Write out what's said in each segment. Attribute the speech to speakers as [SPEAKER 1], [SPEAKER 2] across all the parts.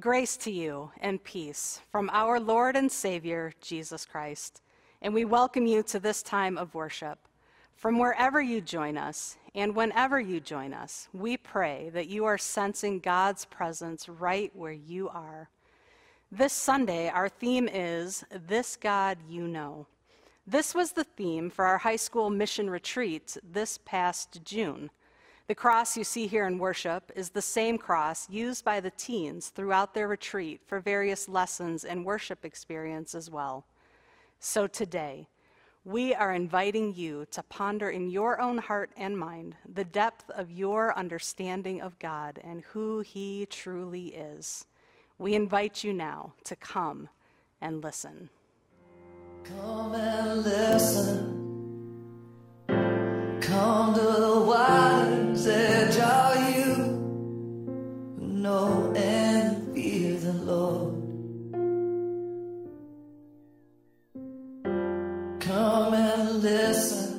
[SPEAKER 1] Grace to you and peace from our Lord and Savior, Jesus Christ. And we welcome you to this time of worship. From wherever you join us and whenever you join us, we pray that you are sensing God's presence right where you are. This Sunday, our theme is This God You Know. This was the theme for our high school mission retreat this past June. The cross you see here in worship is the same cross used by the teens throughout their retreat for various lessons and worship experience as well. So today, we are inviting you to ponder in your own heart and mind the depth of your understanding of God and who He truly is. We invite you now to come and listen.
[SPEAKER 2] Come and listen. Come to the edge, are you who know and fear the Lord? Come and listen.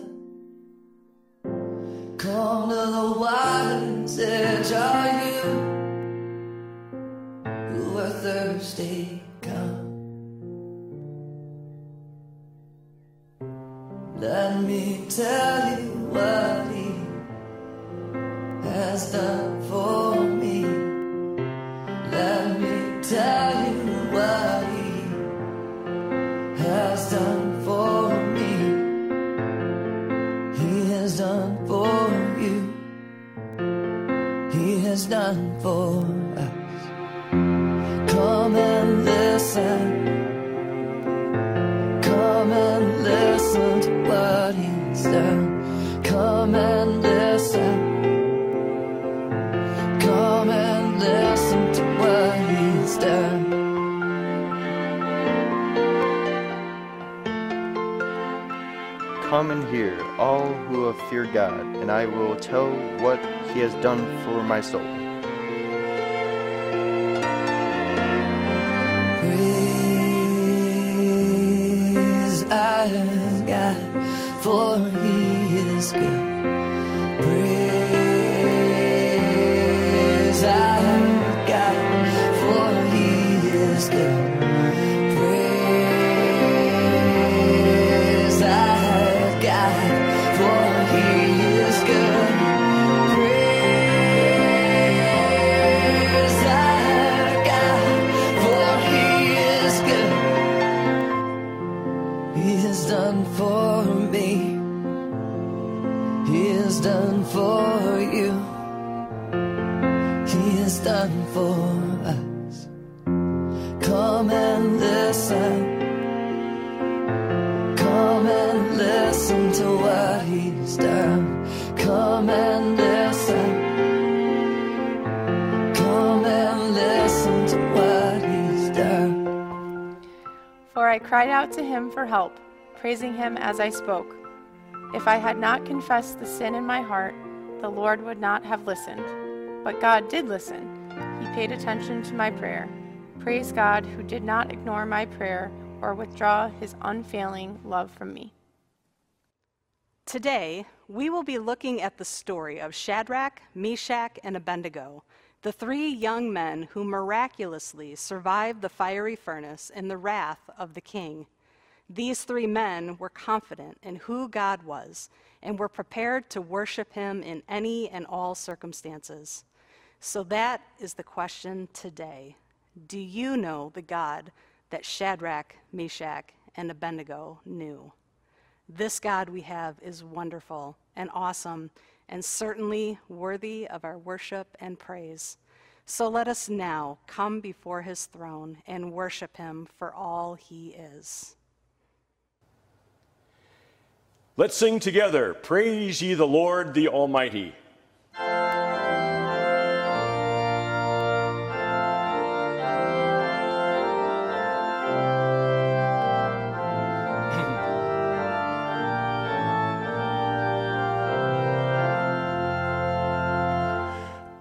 [SPEAKER 2] Come to the water's edge, are you who are thirsty? Come. Let me tell you what done for me. Let me tell you what he has done for me. He has done for you. He has done for us. Come and listen. Come and listen to what he's done. Come and listen. Come and
[SPEAKER 3] hear, all who have feared God, and I will tell what he has done for my soul.
[SPEAKER 2] Praise our God, for he is good.
[SPEAKER 4] Cried out to him for help, praising him as I spoke. If I had not confessed the sin in my heart, the Lord would not have listened. But God did listen. He paid attention to my prayer. Praise God who did not ignore my prayer or withdraw his unfailing love from me.
[SPEAKER 1] Today, we will be looking at the story of Shadrach, Meshach, and Abednego, the three young men who miraculously survived the fiery furnace and the wrath of the king. These three men were confident in who God was and were prepared to worship him in any and all circumstances. So that is the question today. Do you know the God that Shadrach, Meshach, and Abednego knew? This God we have is wonderful and awesome and certainly worthy of our worship and praise. So let us now come before his throne and worship him for all he is.
[SPEAKER 5] Let's sing together Praise ye the Lord the Almighty.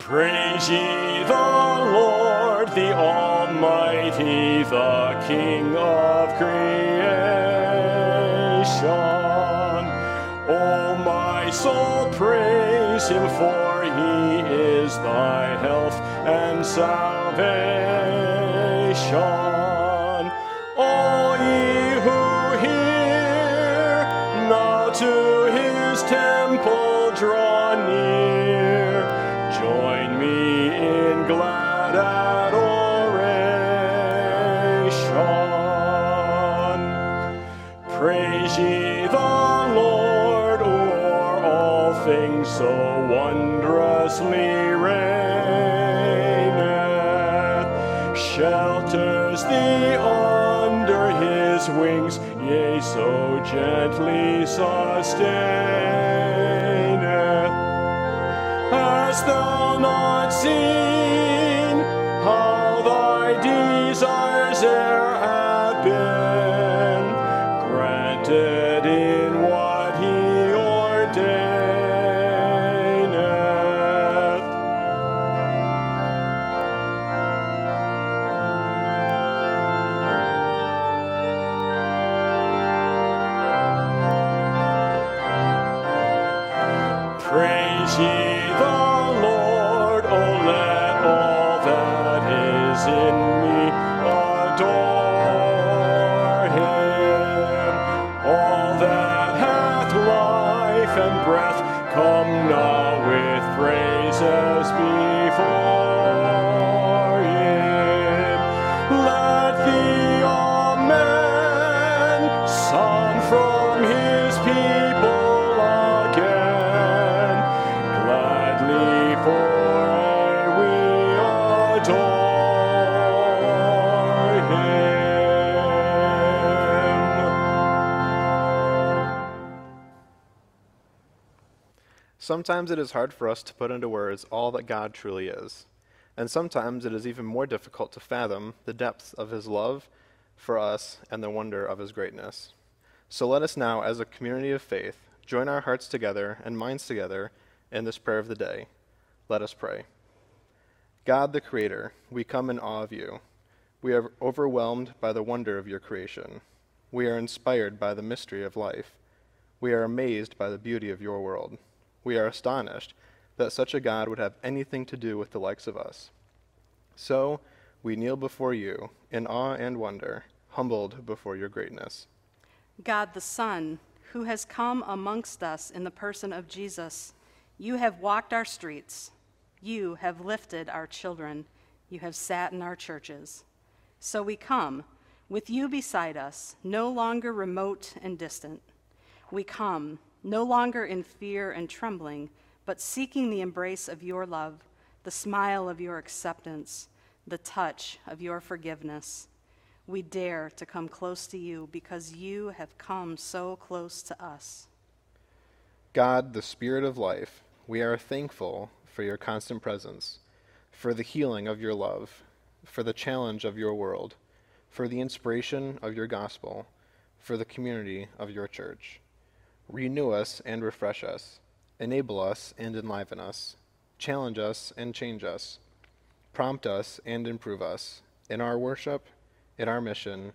[SPEAKER 5] Praise ye the Lord, the Almighty, the King of creation. O my soul, praise him, for he is thy health and salvation. Gently sustaineth. Hast thou
[SPEAKER 6] Sometimes it is hard for us to put into words all that God truly is, and sometimes it is even more difficult to fathom the depths of His love for us and the wonder of His greatness. So let us now, as a community of faith, join our hearts together and minds together in this prayer of the day. Let us pray. God the Creator, we come in awe of you. We are overwhelmed by the wonder of your creation. We are inspired by the mystery of life. We are amazed by the beauty of your world. We are astonished that such a God would have anything to do with the likes of us. So we kneel before you in awe and wonder, humbled before your greatness.
[SPEAKER 1] God the Son, who has come amongst us in the person of Jesus, you have walked our streets. You have lifted our children. You have sat in our churches. So we come, with you beside us, no longer remote and distant. We come, no longer in fear and trembling, but seeking the embrace of your love, the smile of your acceptance, the touch of your forgiveness. We dare to come close to you because you have come so close to us.
[SPEAKER 6] God, the Spirit of life, we are thankful for your constant presence, for the healing of your love, for the challenge of your world, for the inspiration of your gospel, for the community of your church. Renew us and refresh us, enable us and enliven us, challenge us and change us, prompt us and improve us in our worship, in our mission,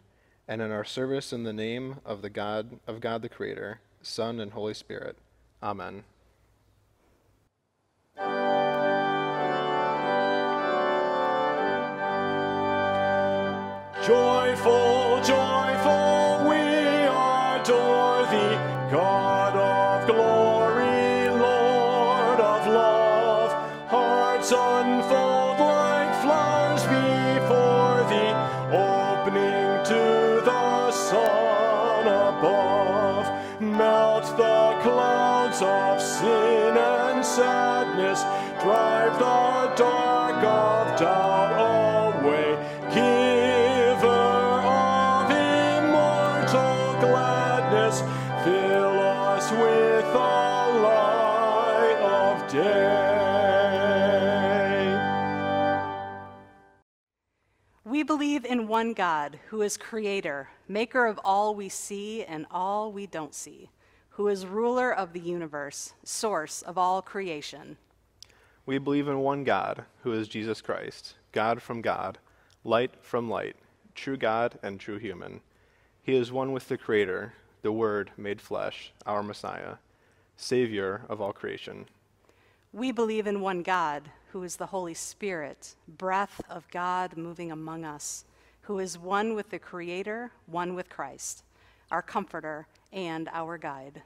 [SPEAKER 6] and in our service in the name of the God of God the Creator, Son and Holy Spirit. Amen.
[SPEAKER 5] Joyful,
[SPEAKER 1] believe in one God who is creator, maker of all we see and all we don't see, who is ruler of the universe, source of all creation.
[SPEAKER 6] We believe in one God, who is Jesus Christ, God from God, light from light, true God and true human. He is one with the Creator, the Word made flesh, our Messiah, Savior of all creation.
[SPEAKER 1] We believe in one God who is the Holy Spirit, breath of God moving among us, who is one with the Creator, one with Christ, our Comforter and our guide.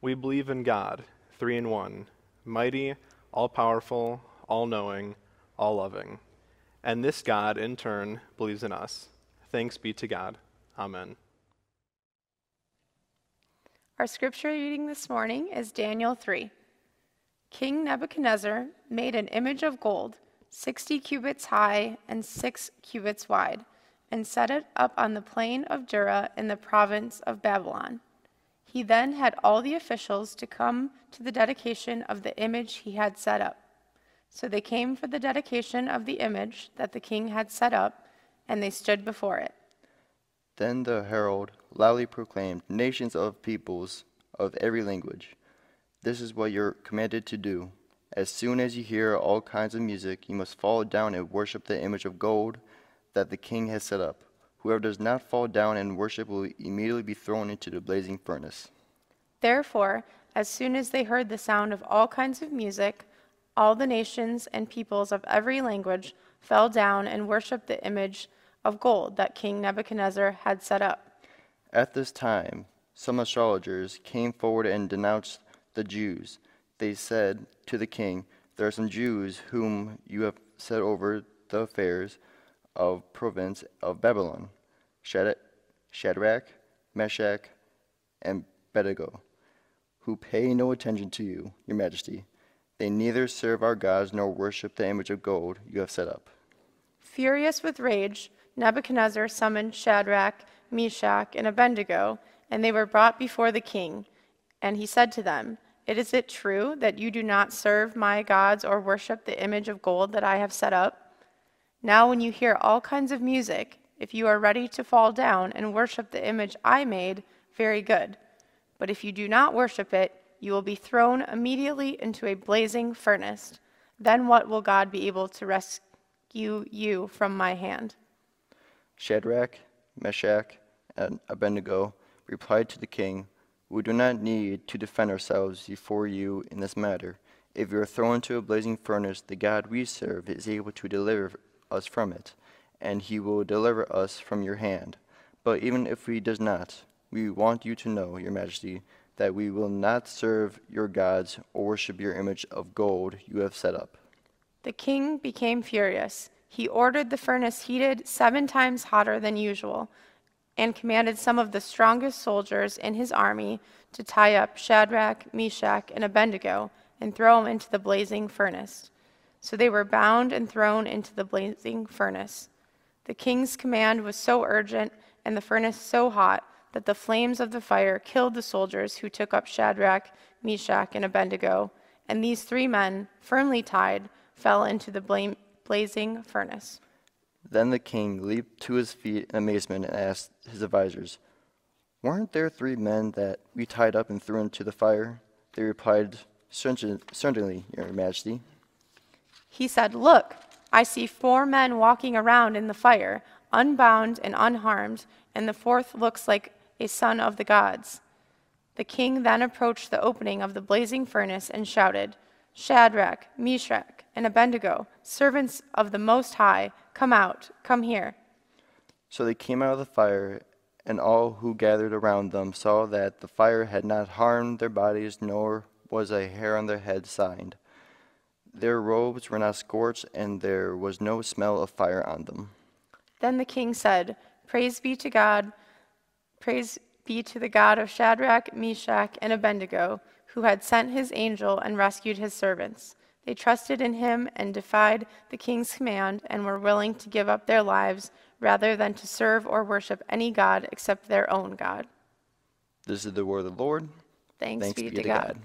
[SPEAKER 6] We believe in God, three in one, mighty, all powerful, all knowing, all loving. And this God, in turn, believes in us. Thanks be to God. Amen.
[SPEAKER 4] Our scripture reading this morning is Daniel 3. King Nebuchadnezzar made an image of gold, 60 cubits high and 6 cubits wide, and set it up on the plain of Dura in the province of Babylon. He then had all the officials to come to the dedication of the image he had set up. So they came for the dedication of the image that the king had set up, and they stood before it.
[SPEAKER 3] Then the herald loudly proclaimed, Nations of peoples of every language, this is what you're commanded to do. As soon as you hear all kinds of music, you must fall down and worship the image of gold that the king has set up. Whoever does not fall down and worship will immediately be thrown into the blazing furnace.
[SPEAKER 4] Therefore, as soon as they heard the sound of all kinds of music, all the nations and peoples of every language fell down and worshiped the image of gold that King Nebuchadnezzar had set up.
[SPEAKER 3] At this time, some astrologers came forward and denounced the Jews. They said to the king, There are some Jews whom you have set over the affairs of province of Babylon, Shadrach, Meshach, and Abednego, who pay no attention to you, your majesty. They neither serve our gods nor worship the image of gold you have set up.
[SPEAKER 4] Furious with rage, Nebuchadnezzar summoned Shadrach, Meshach, and Abednego, and they were brought before the king. And he said to them, Is it true that you do not serve my gods or worship the image of gold that I have set up? Now, when you hear all kinds of music, if you are ready to fall down and worship the image I made, very good. But if you do not worship it, you will be thrown immediately into a blazing furnace. Then what will God be able to rescue you from my hand?
[SPEAKER 3] Shadrach, Meshach, and Abednego replied to the king, We do not need to defend ourselves before you in this matter. If you are thrown into a blazing furnace, the God we serve is able to deliver us from it, and he will deliver us from your hand. But even if he does not, we want you to know, your majesty, that we will not serve your gods or worship your image of gold you have set up.
[SPEAKER 4] The king became furious. He ordered the furnace heated seven times hotter than usual, and commanded some of the strongest soldiers in his army to tie up Shadrach, Meshach, and Abednego and throw them into the blazing furnace. So they were bound and thrown into the blazing furnace. The king's command was so urgent and the furnace so hot that the flames of the fire killed the soldiers who took up Shadrach, Meshach, and Abednego, and these three men, firmly tied, fell into the blazing furnace.
[SPEAKER 3] Then the king leaped to his feet in amazement and asked his advisers, Weren't there three men that we tied up and threw into the fire? They replied, Certainly, Your Majesty.
[SPEAKER 4] He said, Look, I see four men walking around in the fire, unbound and unharmed, and the fourth looks like a son of the gods. The king then approached the opening of the blazing furnace and shouted, Shadrach, Meshach, and Abednego, servants of the Most High, come out, come here.
[SPEAKER 3] So they came out of the fire, and all who gathered around them saw that the fire had not harmed their bodies, nor was a hair on their head signed. Their robes were not scorched, and there was no smell of fire on them.
[SPEAKER 4] Then the king said, Praise be to God, praise be to the God of Shadrach, Meshach, and Abednego, who had sent his angel and rescued his servants. They trusted in him and defied the king's command and were willing to give up their lives rather than to serve or worship any God except their own God.
[SPEAKER 3] This is the word of the Lord.
[SPEAKER 4] Thanks, Thanks be, be, to God. God.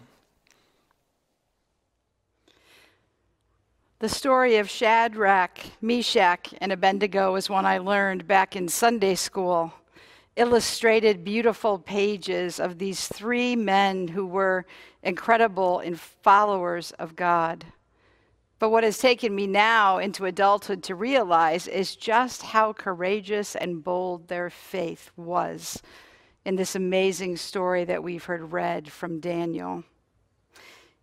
[SPEAKER 7] The story of Shadrach, Meshach, and Abednego is one I learned back in Sunday school. Illustrated beautiful pages of these three men who were incredible and followers of God. But what has taken me now into adulthood to realize is just how courageous and bold their faith was in this amazing story that we've heard read from Daniel.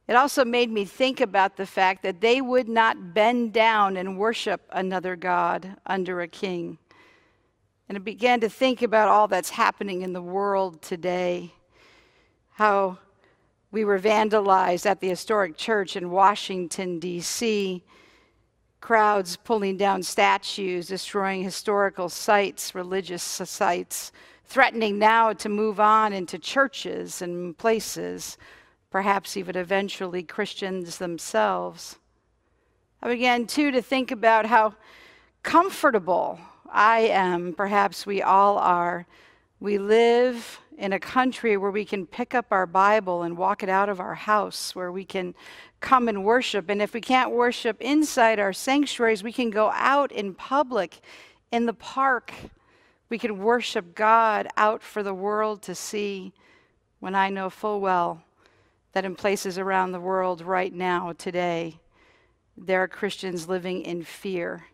[SPEAKER 7] It also made me think about the fact that they would not bend down and worship another God under a king. And I began to think about all that's happening in the world today. How we were vandalized at the historic church in Washington, D.C., crowds pulling down statues, destroying historical sites, religious sites, threatening now to move on into churches and places, perhaps even eventually Christians themselves. I began too to think about how comfortable I am, perhaps we all are. We live in a country where we can pick up our Bible and walk it out of our house, where we can come and worship. And if we can't worship inside our sanctuaries, we can go out in public, in the park. We can worship God out for the world to see. When I know full well that in places around the world right now, today, there are Christians living in fear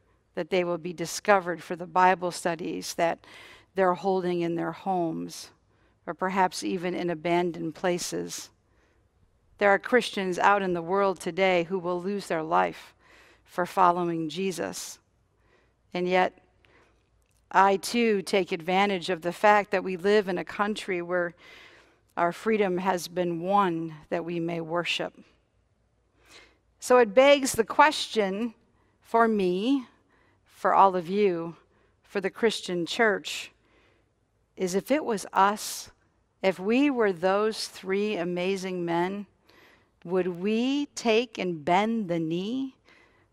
[SPEAKER 7] that they will be discovered for the Bible studies that they're holding in their homes or perhaps even in abandoned places. There are Christians out in the world today who will lose their life for following Jesus. And yet, I too take advantage of the fact that we live in a country where our freedom has been won that we may worship. So it begs the question for me for all of you, for the Christian church, is if it was us, if we were those three amazing men, would we take and bend the knee?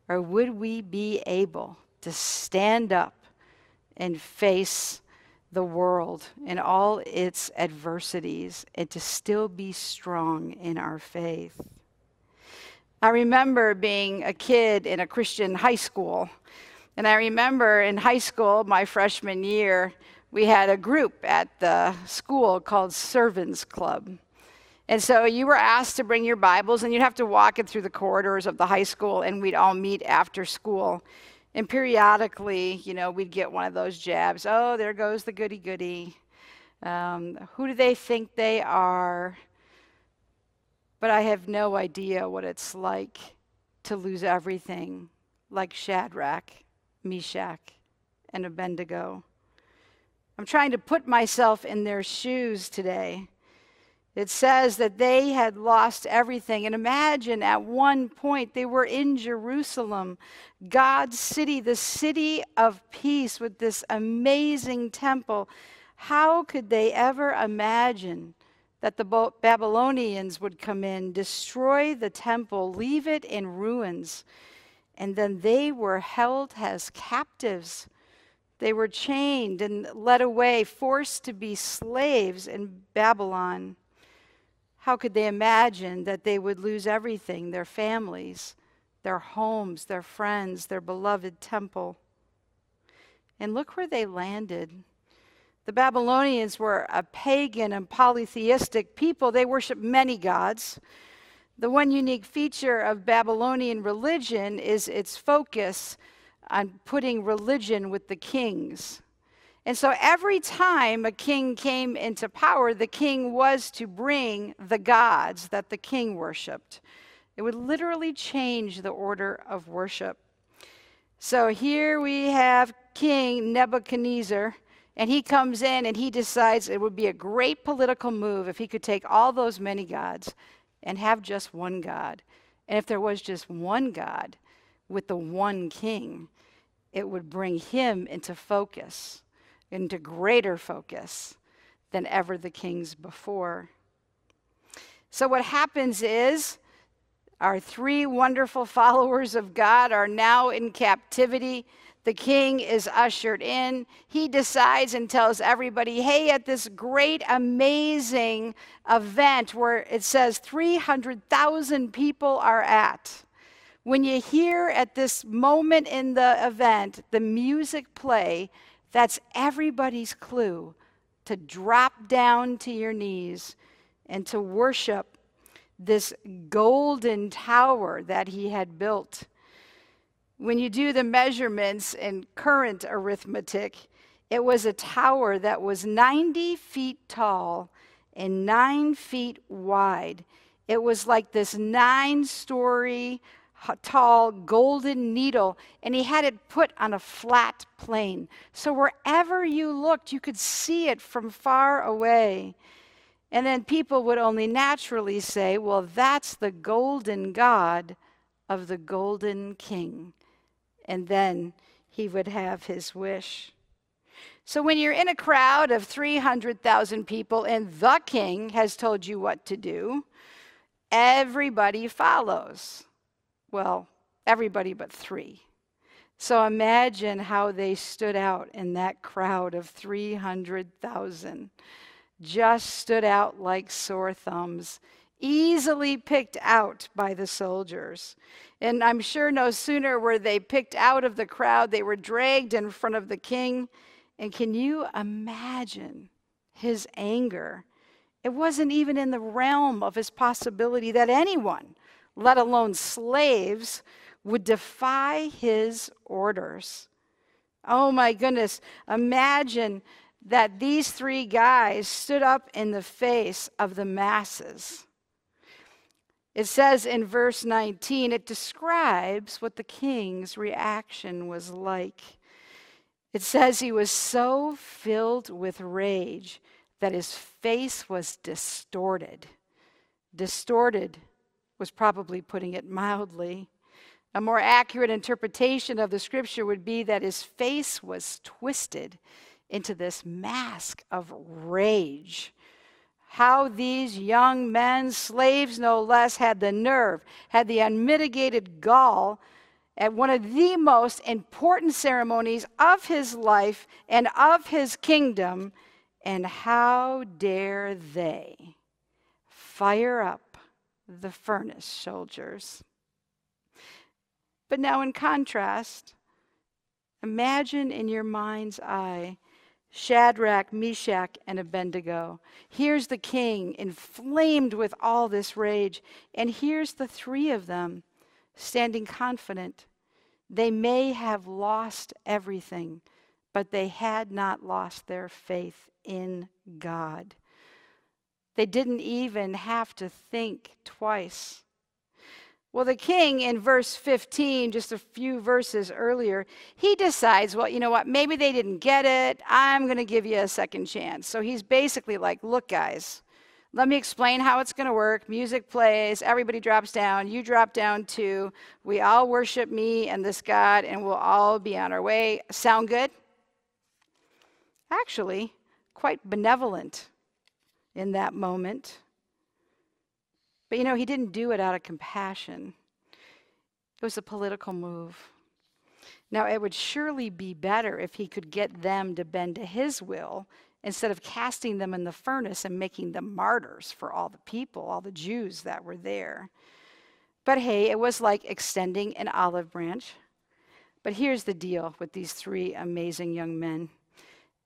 [SPEAKER 7] Or would we be able to stand up and face the world and all its adversities and to still be strong in our faith? I remember being a kid in a Christian high school and I remember in high school, my freshman year, we had a group at the school called Servants Club. And so you were asked to bring your Bibles, and you'd have to walk it through the corridors of the high school, and we'd all meet after school. And periodically, you know, we'd get one of those jabs. Oh, there goes the goody goody. Um, who do they think they are? But I have no idea what it's like to lose everything, like Shadrach Meshach, and Abednego. I'm trying to put myself in their shoes today. It says that they had lost everything. And imagine at one point they were in Jerusalem, God's city, the city of peace, with this amazing temple. How could they ever imagine that the Babylonians would come in, destroy the temple, leave it in ruins? And then they were held as captives. They were chained and led away, forced to be slaves in Babylon. How could they imagine that they would lose everything their families, their homes, their friends, their beloved temple? And look where they landed. The Babylonians were a pagan and polytheistic people. They worshiped many gods. The one unique feature of Babylonian religion is its focus on putting religion with the kings. And so every time a king came into power, the king was to bring the gods that the king worshiped. It would literally change the order of worship. So here we have King Nebuchadnezzar, and he comes in and he decides it would be a great political move if he could take all those many gods and have just one God. And if there was just one God with the one king, it would bring him into focus, into greater focus than ever the kings before. So, what happens is our three wonderful followers of God are now in captivity. The king is ushered in. He decides and tells everybody, hey, at this great, amazing event where it says 300,000 people are at, when you hear at this moment in the event the music play, that's everybody's clue to drop down to your knees and to worship this golden tower that he had built when you do the measurements in current arithmetic, it was a tower that was 90 feet tall and nine feet wide. It was like this nine story tall golden needle, and he had it put on a flat plane. So wherever you looked, you could see it from far away. And then people would only naturally say, well, that's the golden God of the golden king. And then he would have his wish. So when you're in a crowd of 300,000 people and the king has told you what to do, everybody follows. Well, everybody but three. So imagine how they stood out in that crowd of 300,000. Just stood out like sore thumbs, easily picked out by the soldiers. And I'm sure no sooner were they picked out of the crowd, they were dragged in front of the king. And can you imagine his anger? It wasn't even in the realm of his possibility that anyone, let alone slaves, would defy his orders. Oh my goodness, imagine that these three guys stood up in the face of the masses. It says in verse 19, it describes what the king's reaction was like. It says he was so filled with rage that his face was distorted. Distorted was probably putting it mildly. A more accurate interpretation of the scripture would be that his face was twisted into this mask of rage. How these young men, slaves no less, had the nerve, had the unmitigated gall at one of the most important ceremonies of his life and of his kingdom. And how dare they fire up the furnace, soldiers? But now, in contrast, imagine in your mind's eye Shadrach, Meshach, and Abednego. Here's the king, inflamed with all this rage. And here's the three of them standing confident. They may have lost everything, but they had not lost their faith in God. They didn't even have to think twice. Well, the king in verse 15, just a few verses earlier, he decides, well, you know what, maybe they didn't get it. I'm going to give you a second chance. So he's basically like, look, guys, let me explain how it's going to work. Music plays, everybody drops down, you drop down too. We all worship me and this God, and we'll all be on our way. Sound good? Actually, quite benevolent in that moment. But you know, he didn't do it out of compassion, it was a political move. Now, it would surely be better if he could get them to bend to his will instead of casting them in the furnace and making them martyrs for all the people, all the Jews that were there. But hey, it was like extending an olive branch. But here's the deal with these three amazing young men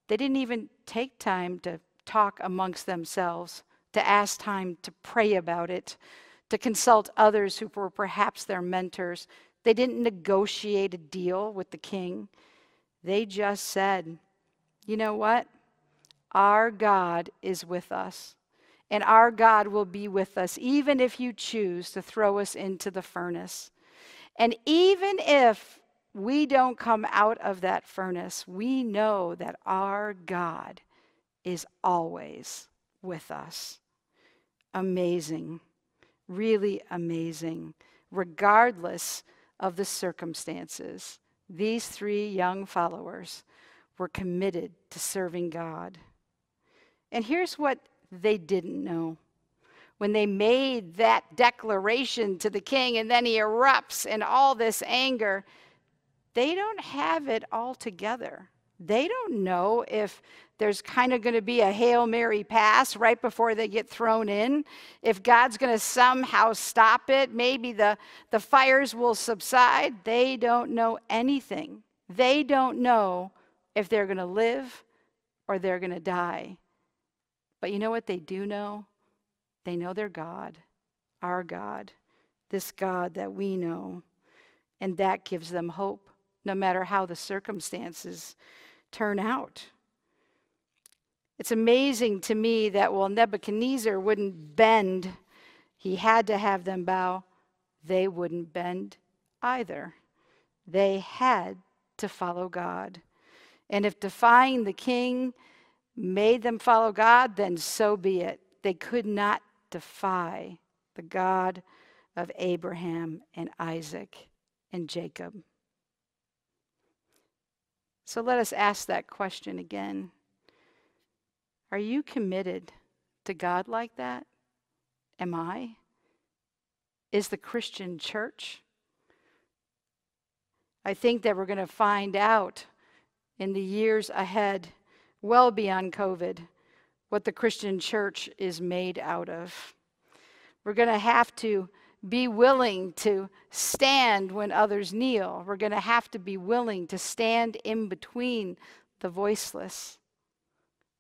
[SPEAKER 7] they didn't even take time to talk amongst themselves to ask time to pray about it, to consult others who were perhaps their mentors. They didn't negotiate a deal with the king. They just said, you know what? Our God is with us, and our God will be with us, even if you choose to throw us into the furnace. And even if we don't come out of that furnace, we know that our God is always with us amazing, really amazing, regardless of the circumstances. These three young followers were committed to serving God. And here's what they didn't know. When they made that declaration to the king and then he erupts in all this anger, they don't have it all together. They don't know if there's kind of going to be a Hail Mary pass right before they get thrown in. If God's going to somehow stop it, maybe the, the fires will subside. They don't know anything. They don't know if they're going to live or they're going to die. But you know what they do know? They know their God, our God, this God that we know. And that gives them hope, no matter how the circumstances turn out. It's amazing to me that while Nebuchadnezzar wouldn't bend, he had to have them bow, they wouldn't bend either. They had to follow God. And if defying the king made them follow God, then so be it. They could not defy the God of Abraham and Isaac and Jacob. So let us ask that question again. Are you committed to God like that? Am I? Is the Christian church? I think that we're going to find out in the years ahead, well beyond COVID, what the Christian church is made out of. We're going to have to be willing to stand when others kneel. We're going to have to be willing to stand in between the voiceless.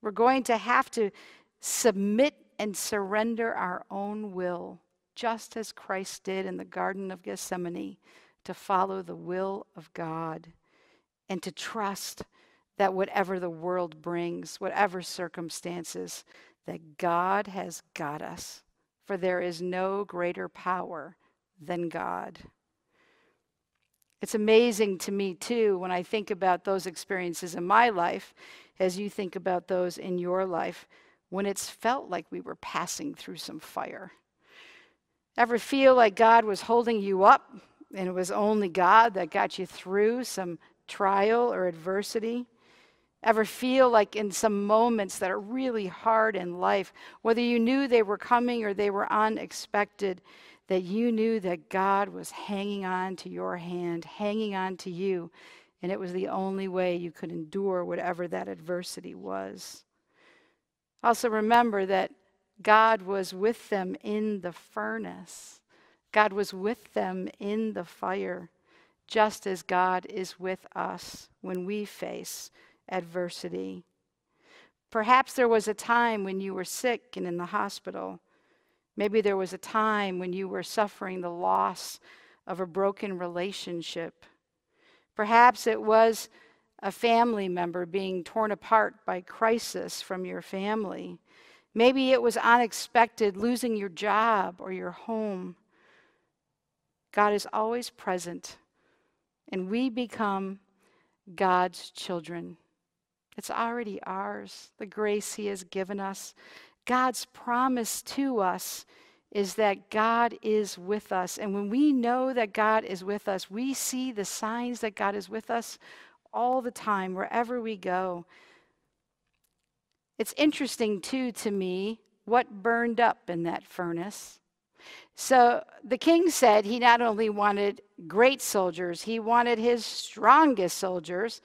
[SPEAKER 7] We're going to have to submit and surrender our own will, just as Christ did in the Garden of Gethsemane, to follow the will of God and to trust that whatever the world brings, whatever circumstances, that God has got us for there is no greater power than God. It's amazing to me, too, when I think about those experiences in my life, as you think about those in your life, when it's felt like we were passing through some fire. Ever feel like God was holding you up and it was only God that got you through some trial or adversity? Ever feel like in some moments that are really hard in life, whether you knew they were coming or they were unexpected, that you knew that God was hanging on to your hand, hanging on to you, and it was the only way you could endure whatever that adversity was? Also, remember that God was with them in the furnace. God was with them in the fire, just as God is with us when we face adversity. Perhaps there was a time when you were sick and in the hospital. Maybe there was a time when you were suffering the loss of a broken relationship. Perhaps it was a family member being torn apart by crisis from your family. Maybe it was unexpected losing your job or your home. God is always present, and we become God's children. It's already ours, the grace He has given us. God's promise to us is that God is with us. And when we know that God is with us, we see the signs that God is with us all the time, wherever we go. It's interesting, too, to me, what burned up in that furnace. So the king said he not only wanted great soldiers, he wanted his strongest soldiers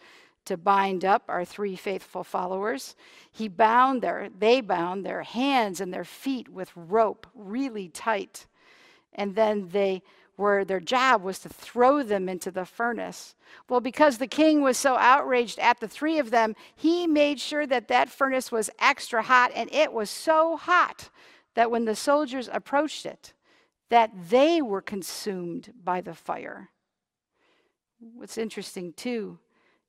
[SPEAKER 7] to bind up our three faithful followers. He bound their, they bound their hands and their feet with rope really tight. And then they were, their job was to throw them into the furnace. Well, because the king was so outraged at the three of them, he made sure that that furnace was extra hot, and it was so hot that when the soldiers approached it, that they were consumed by the fire. What's interesting, too,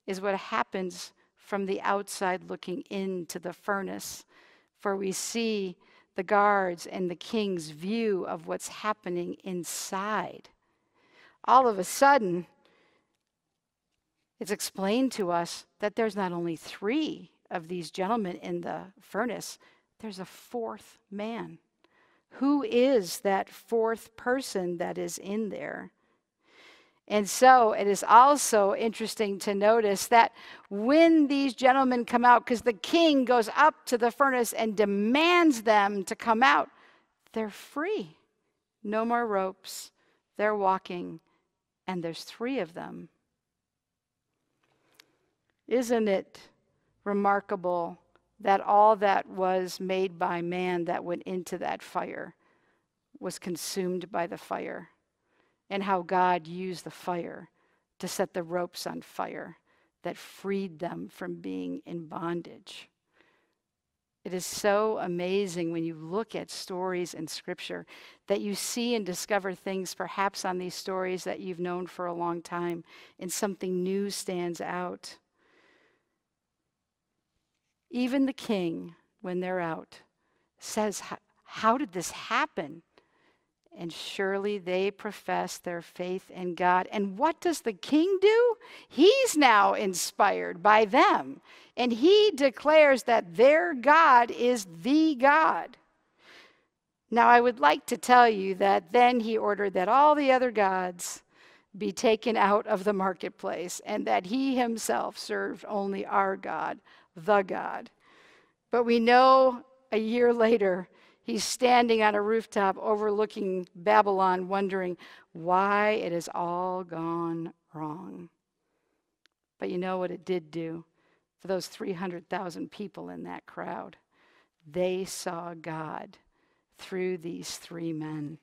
[SPEAKER 7] is what happens from the outside looking into the furnace, for we see the guards and the king's view of what's happening inside. All of a sudden, it's explained to us that there's not only three of these gentlemen in the furnace, there's a fourth man. Who is that fourth person that is in there? And so it is also interesting to notice that when these gentlemen come out, because the king goes up to the furnace and demands them to come out, they're free. No more ropes. They're walking, and there's three of them. Isn't it remarkable that all that was made by man that went into that fire was consumed by the fire? And how God used the fire to set the ropes on fire that freed them from being in bondage. It is so amazing when you look at stories in Scripture that you see and discover things perhaps on these stories that you've known for a long time, and something new stands out. Even the king, when they're out, says, How did this happen? And surely they profess their faith in God. And what does the king do? He's now inspired by them, and he declares that their God is the God. Now, I would like to tell you that then he ordered that all the other gods be taken out of the marketplace, and that he himself served only our God, the God. But we know a year later, he's standing on a rooftop overlooking Babylon, wondering why it has all gone wrong. But you know what it did do for those 300,000 people in that crowd? They saw God through these three men.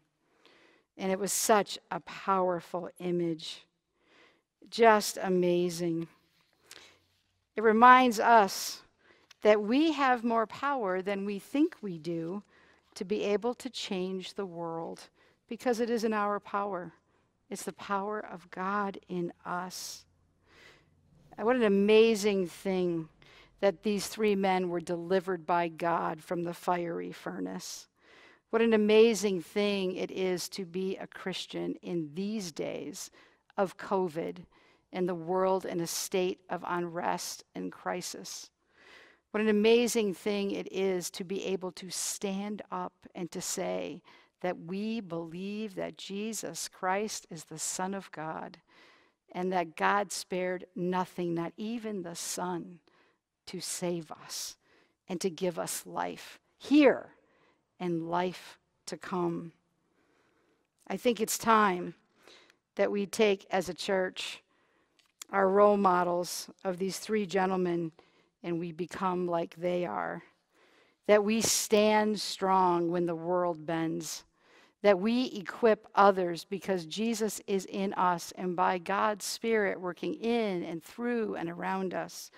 [SPEAKER 7] And it was such a powerful image. Just amazing. It reminds us that we have more power than we think we do to be able to change the world because it is in our power. It's the power of God in us. Uh, what an amazing thing that these three men were delivered by God from the fiery furnace. What an amazing thing it is to be a Christian in these days of COVID and the world in a state of unrest and crisis. What an amazing thing it is to be able to stand up and to say that we believe that Jesus Christ is the Son of God and that God spared nothing, not even the Son, to save us and to give us life here and life to come. I think it's time that we take as a church our role models of these three gentlemen and we become like they are. That we stand strong when the world bends. That we equip others because Jesus is in us and by God's Spirit working in and through and around us,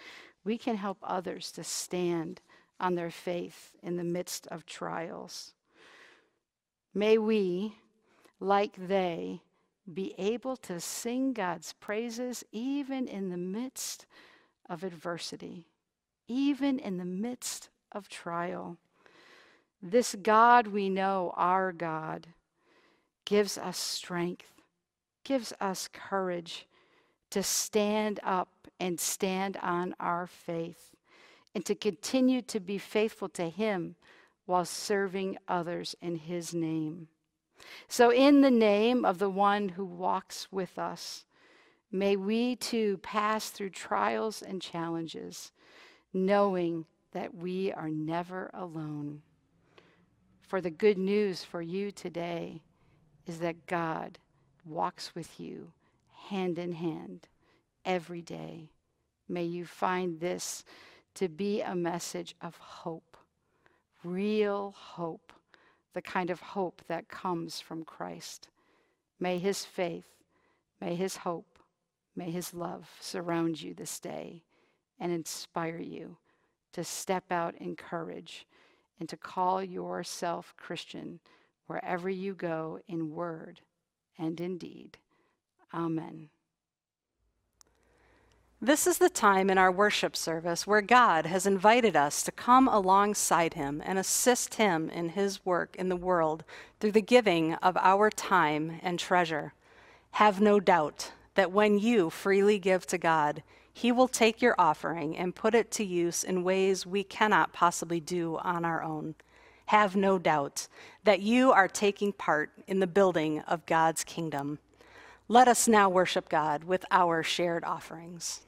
[SPEAKER 7] we can help others to stand on their faith in the midst of trials. May we, like they, be able to sing God's praises even in the midst of adversity, even in the midst of trial. This God we know, our God, gives us strength, gives us courage to stand up and stand on our faith and to continue to be faithful to Him while serving others in His name. So, in the name of the one who walks with us, may we too pass through trials and challenges, knowing that we are never alone. For the good news for you today is that God walks with you hand in hand every day. May you find this to be a message of hope, real hope, the kind of hope that comes from Christ. May his faith, may his hope, may his love surround you this day and inspire you to step out in courage and to call yourself Christian wherever you go in word and in deed. Amen.
[SPEAKER 1] This is the time in our worship service where God has invited us to come alongside Him and assist Him in His work in the world through the giving of our time and treasure. Have no doubt that when you freely give to God, He will take your offering and put it to use in ways we cannot possibly do on our own. Have no doubt that you are taking part in the building of God's kingdom. Let us now worship God with our shared offerings.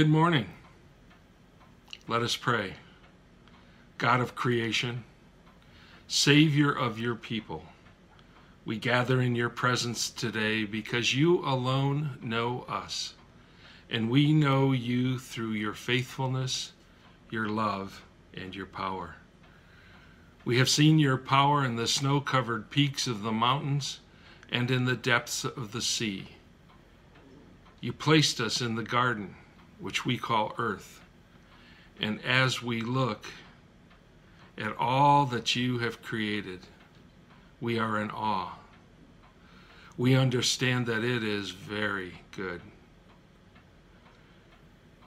[SPEAKER 8] Good morning. Let us pray. God of creation, Savior of your people, we gather in your presence today because you alone know us, and we know you through your faithfulness, your love, and your power. We have seen your power in the snow covered peaks of the mountains and in the depths of the sea. You placed us in the garden, which we call earth. And as we look at all that you have created, we are in awe. We understand that it is very good.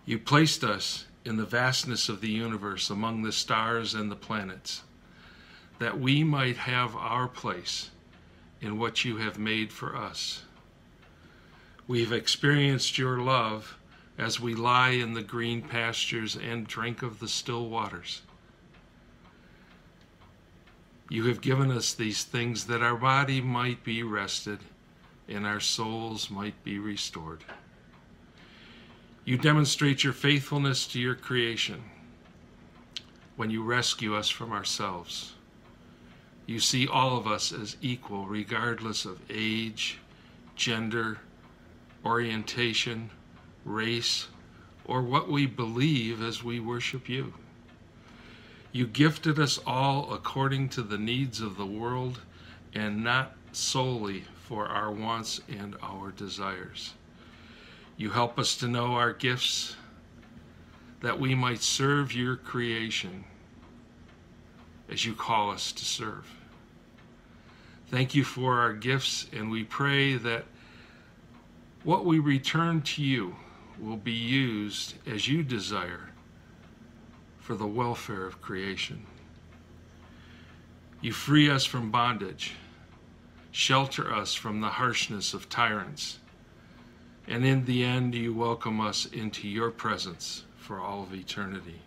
[SPEAKER 8] You placed us in the vastness of the universe among the stars and the planets, that we might have our place in what you have made for us. We've experienced your love as we lie in the green pastures and drink of the still waters. You have given us these things that our body might be rested and our souls might be restored. You demonstrate your faithfulness to your creation when you rescue us from ourselves. You see all of us as equal, regardless of age, gender, orientation, race, or what we believe as we worship you. You gifted us all according to the needs of the world and not solely for our wants and our desires. You help us to know our gifts that we might serve your creation as you call us to serve. Thank you for our gifts, and we pray that what we return to you will be used as you desire for the welfare of creation. You free us from bondage, shelter us from the harshness of tyrants, and in the end, you welcome us into your presence for all of eternity.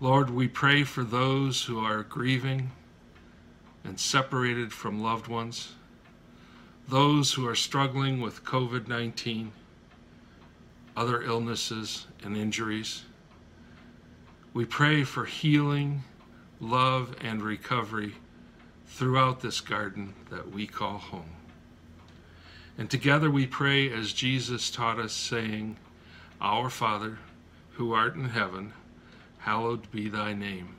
[SPEAKER 8] Lord, we pray for those who are grieving and separated from loved ones, those who are struggling with COVID 19, other illnesses and injuries. We pray for healing, love, and recovery throughout this garden that we call home. And together we pray as Jesus taught us, saying, Our Father, who art in heaven, hallowed be thy name.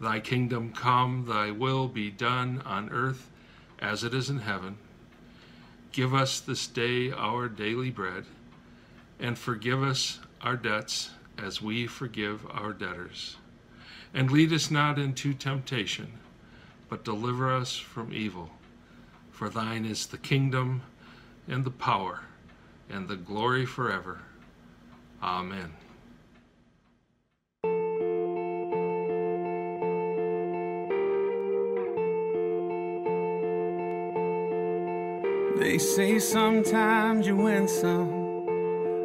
[SPEAKER 8] Thy kingdom come, thy will be done on earth as it is in heaven. Give us this day our daily bread, and forgive us our debts as we forgive our debtors. And lead us not into temptation, but deliver us from evil. For thine is the kingdom, and the power, and the glory forever. Amen.
[SPEAKER 9] They say sometimes you win some,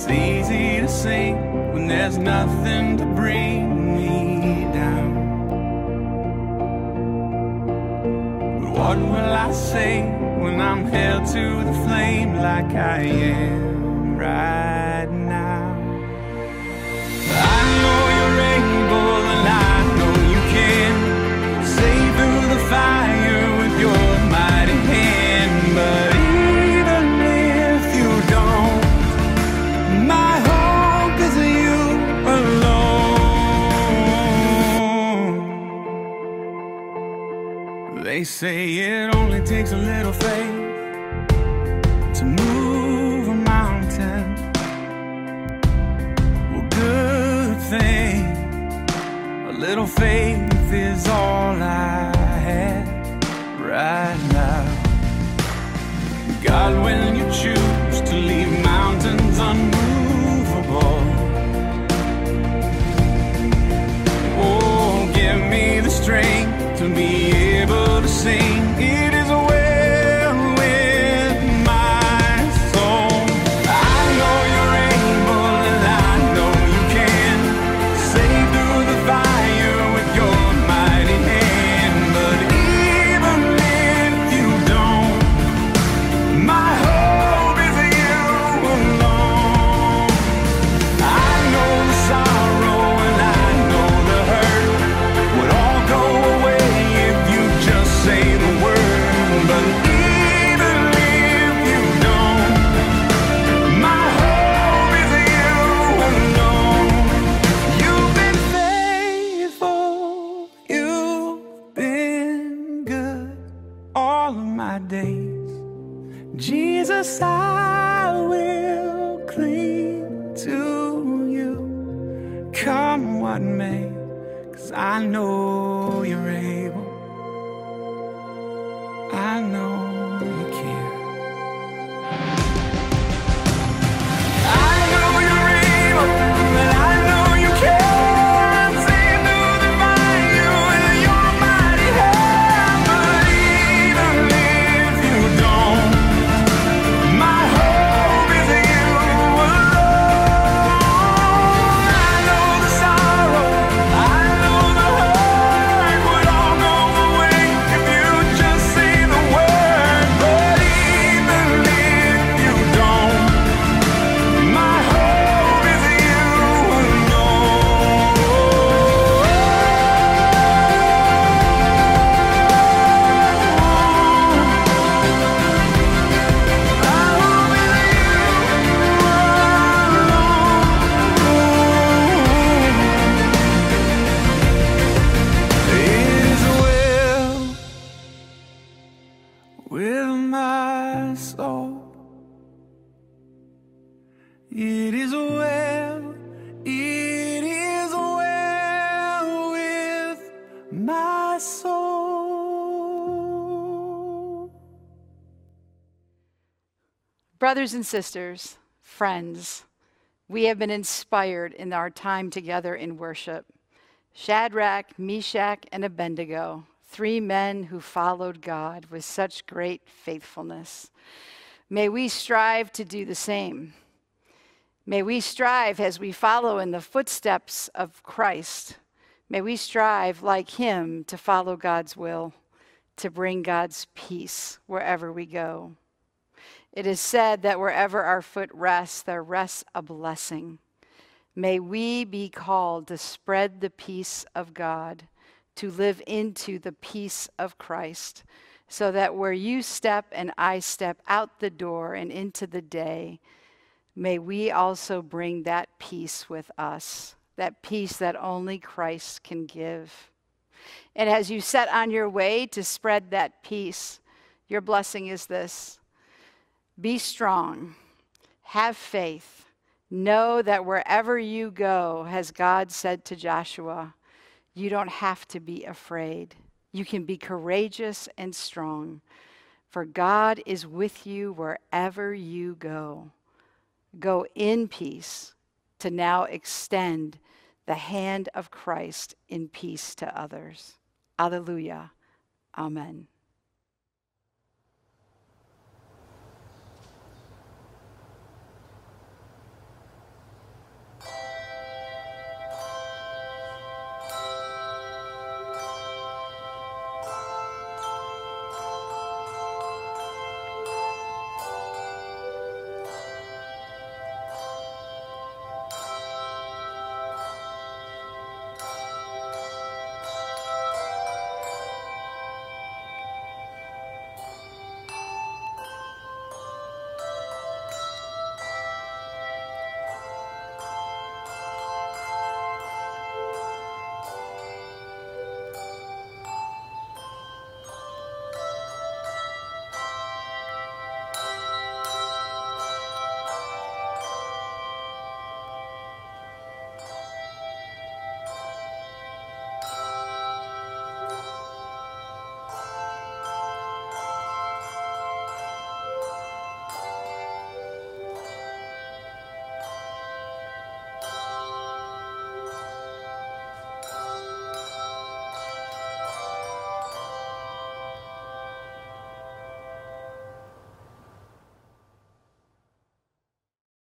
[SPEAKER 9] It's easy to sing when there's nothing to bring me down. But what will I say when I'm held to the flame like I am right say it only takes a little faith to move a mountain. Well, good thing. A little faith with my soul. It is well, it is well with my soul.
[SPEAKER 7] Brothers and sisters, friends, we have been inspired in our time together in worship. Shadrach, Meshach, and Abednego, three men who followed God with such great faithfulness. May we strive to do the same. May we strive as we follow in the footsteps of Christ. May we strive like him to follow God's will, to bring God's peace wherever we go. It is said that wherever our foot rests, there rests a blessing. May we be called to spread the peace of God, to live into the peace of Christ, so that where you step and I step out the door and into the day, may we also bring that peace with us, that peace that only Christ can give. And as you set on your way to spread that peace, your blessing is this. Be strong, have faith, know that wherever you go, as God said to Joshua, you don't have to be afraid. You can be courageous and strong, for God is with you wherever you go. Go in peace to now extend the hand of Christ in peace to others. Alleluia. Amen.